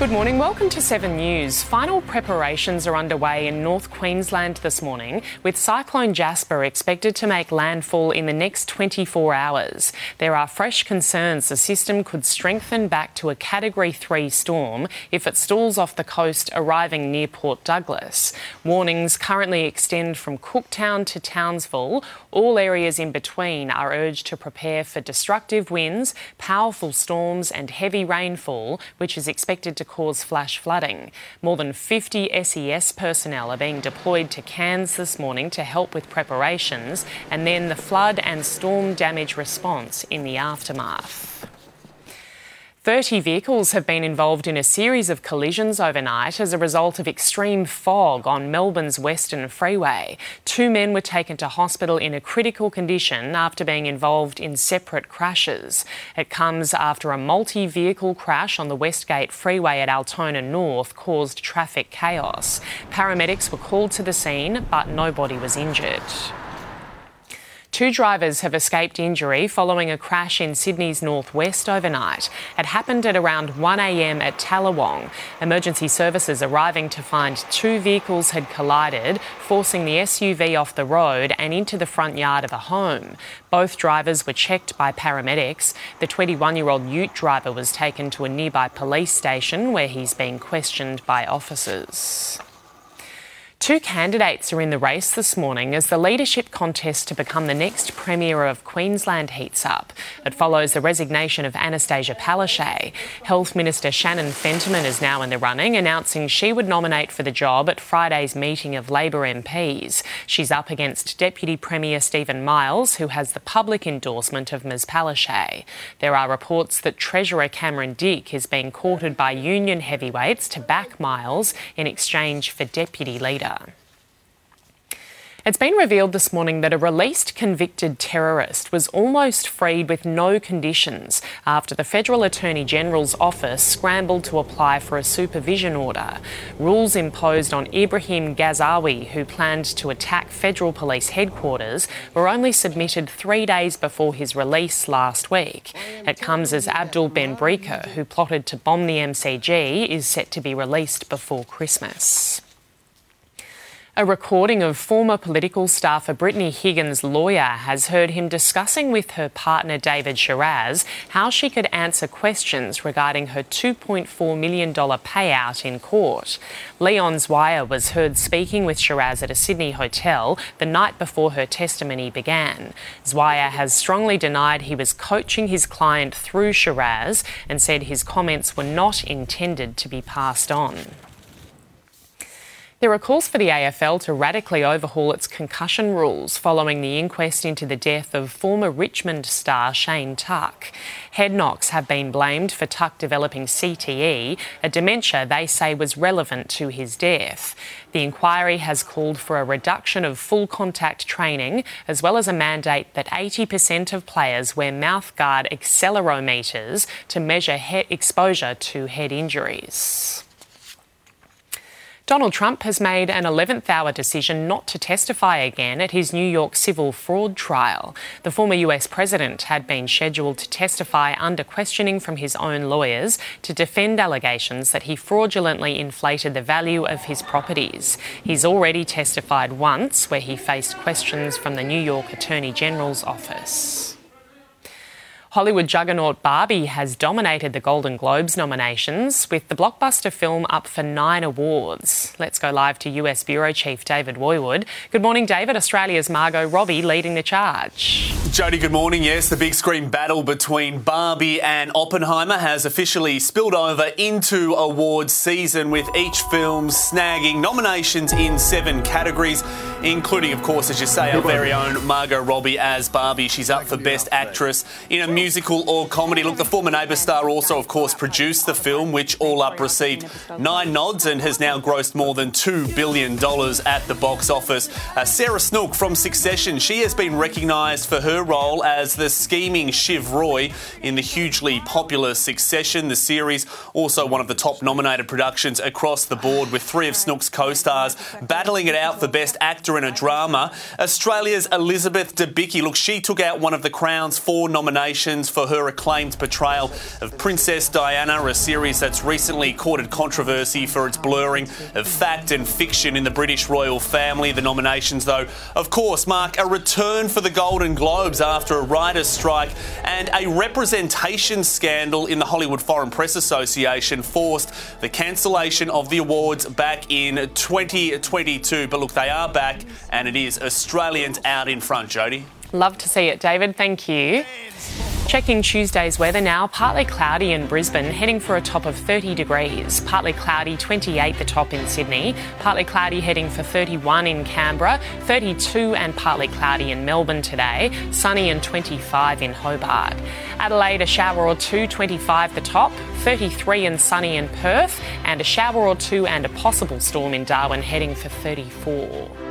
Good morning. Welcome to 7 News. Final preparations are underway in North Queensland this morning, with Cyclone Jasper expected to make landfall in the next 24 hours. There are fresh concerns the system could strengthen back to a Category 3 storm if it stalls off the coast, arriving near Port Douglas. Warnings currently extend from Cooktown to Townsville. All areas in between are urged to prepare for destructive winds, powerful storms, and heavy rainfall, which is expected to cause flash flooding. More than 50 SES personnel are being deployed to Cairns this morning to help with preparations and then the flood and storm damage response in the aftermath. 30 vehicles have been involved in a series of collisions overnight as a result of extreme fog on Melbourne's Western Freeway. Two men were taken to hospital in a critical condition after being involved in separate crashes. It comes after a multi vehicle crash on the Westgate Freeway at Altona North caused traffic chaos. Paramedics were called to the scene, but nobody was injured. Two drivers have escaped injury following a crash in Sydney's northwest overnight. It happened at around 1am at Tallawong. Emergency services arriving to find two vehicles had collided, forcing the SUV off the road and into the front yard of a home. Both drivers were checked by paramedics. The 21 year old ute driver was taken to a nearby police station where he's being questioned by officers. Two candidates are in the race this morning as the leadership contest to become the next Premier of Queensland heats up. It follows the resignation of Anastasia Palaszczuk. Health Minister Shannon Fentiman is now in the running, announcing she would nominate for the job at Friday's meeting of Labor MPs. She's up against Deputy Premier Steven Miles, who has the public endorsement of Ms Palaszczuk. There are reports that Treasurer Cameron Dick is being courted by union heavyweights to back Miles in exchange for deputy leader. It's been revealed this morning that a released convicted terrorist was almost freed with no conditions after the Federal Attorney General's office scrambled to apply for a supervision order. Rules imposed on Ibrahim Ghazawi, who planned to attack federal police headquarters, were only submitted three days before his release last week. It comes as Abdul Benbrika, who plotted to bomb the MCG, is set to be released before Christmas. A recording of former political staffer Brittany Higgins' lawyer has heard him discussing with her partner David Sharaz how she could answer questions regarding her $2.4 million payout in court. Leon Zwier was heard speaking with Sharaz at a Sydney hotel the night before her testimony began. Zwier has strongly denied he was coaching his client through Sharaz and said his comments were not intended to be passed on. There are calls for the AFL to radically overhaul its concussion rules following the inquest into the death of former Richmond star Shane Tuck. Head knocks have been blamed for Tuck developing CTE, a dementia they say was relevant to his death. The inquiry has called for a reduction of full contact training, as well as a mandate that 80% of players wear mouthguard accelerometers to measure exposure to head injuries. Donald Trump has made an 11th hour decision not to testify again at his New York civil fraud trial. The former US president had been scheduled to testify under questioning from his own lawyers to defend allegations that he fraudulently inflated the value of his properties. He's already testified once, where he faced questions from the New York Attorney General's office. Hollywood juggernaut Barbie has dominated the Golden Globes nominations, with the blockbuster film up for nine awards. Let's go live to US Bureau Chief David Woiwod. Good morning, David. Australia's Margot Robbie leading the charge. Jody, good morning. Yes, the big screen battle between Barbie and Oppenheimer has officially spilled over into awards season, with each film snagging nominations in seven categories, including, of course, as you say, our very own Margot Robbie as Barbie. She's up for Best Actress in a musical or comedy. Look, the former Neighbour star also, of course, produced the film, which all up received nine nods and has now grossed more than $2 billion at the box office. Uh, Sarah Snook from Succession, she has been recognised for her role as the scheming Shiv Roy in the hugely popular Succession, the series. Also, one of the top nominated productions across the board, with three of Snook's co stars battling it out for Best Actor in a Drama. Australia's Elizabeth Debicki, look, she took out one of the Crown's four nominations for her acclaimed portrayal of Princess Diana, a series that's recently courted controversy for its blurring of fact and fiction in the British royal family. The nominations, though, of course, mark a return for the Golden After a writer's strike and a representation scandal in the Hollywood Foreign Press Association forced the cancellation of the awards back in 2022. But look, they are back, and it is Australians out in front, Jody. Love to see it, David. Thank you. Checking Tuesday's weather now, partly cloudy in Brisbane, heading for a top of 30 degrees. Partly cloudy, 28 the top in Sydney. Partly cloudy, heading for 31 in Canberra. 32 and partly cloudy in Melbourne today. Sunny and 25 in Hobart. Adelaide, a shower or two, 25 the top. 33 and sunny in Perth. And a shower or two and a possible storm in Darwin, heading for 34.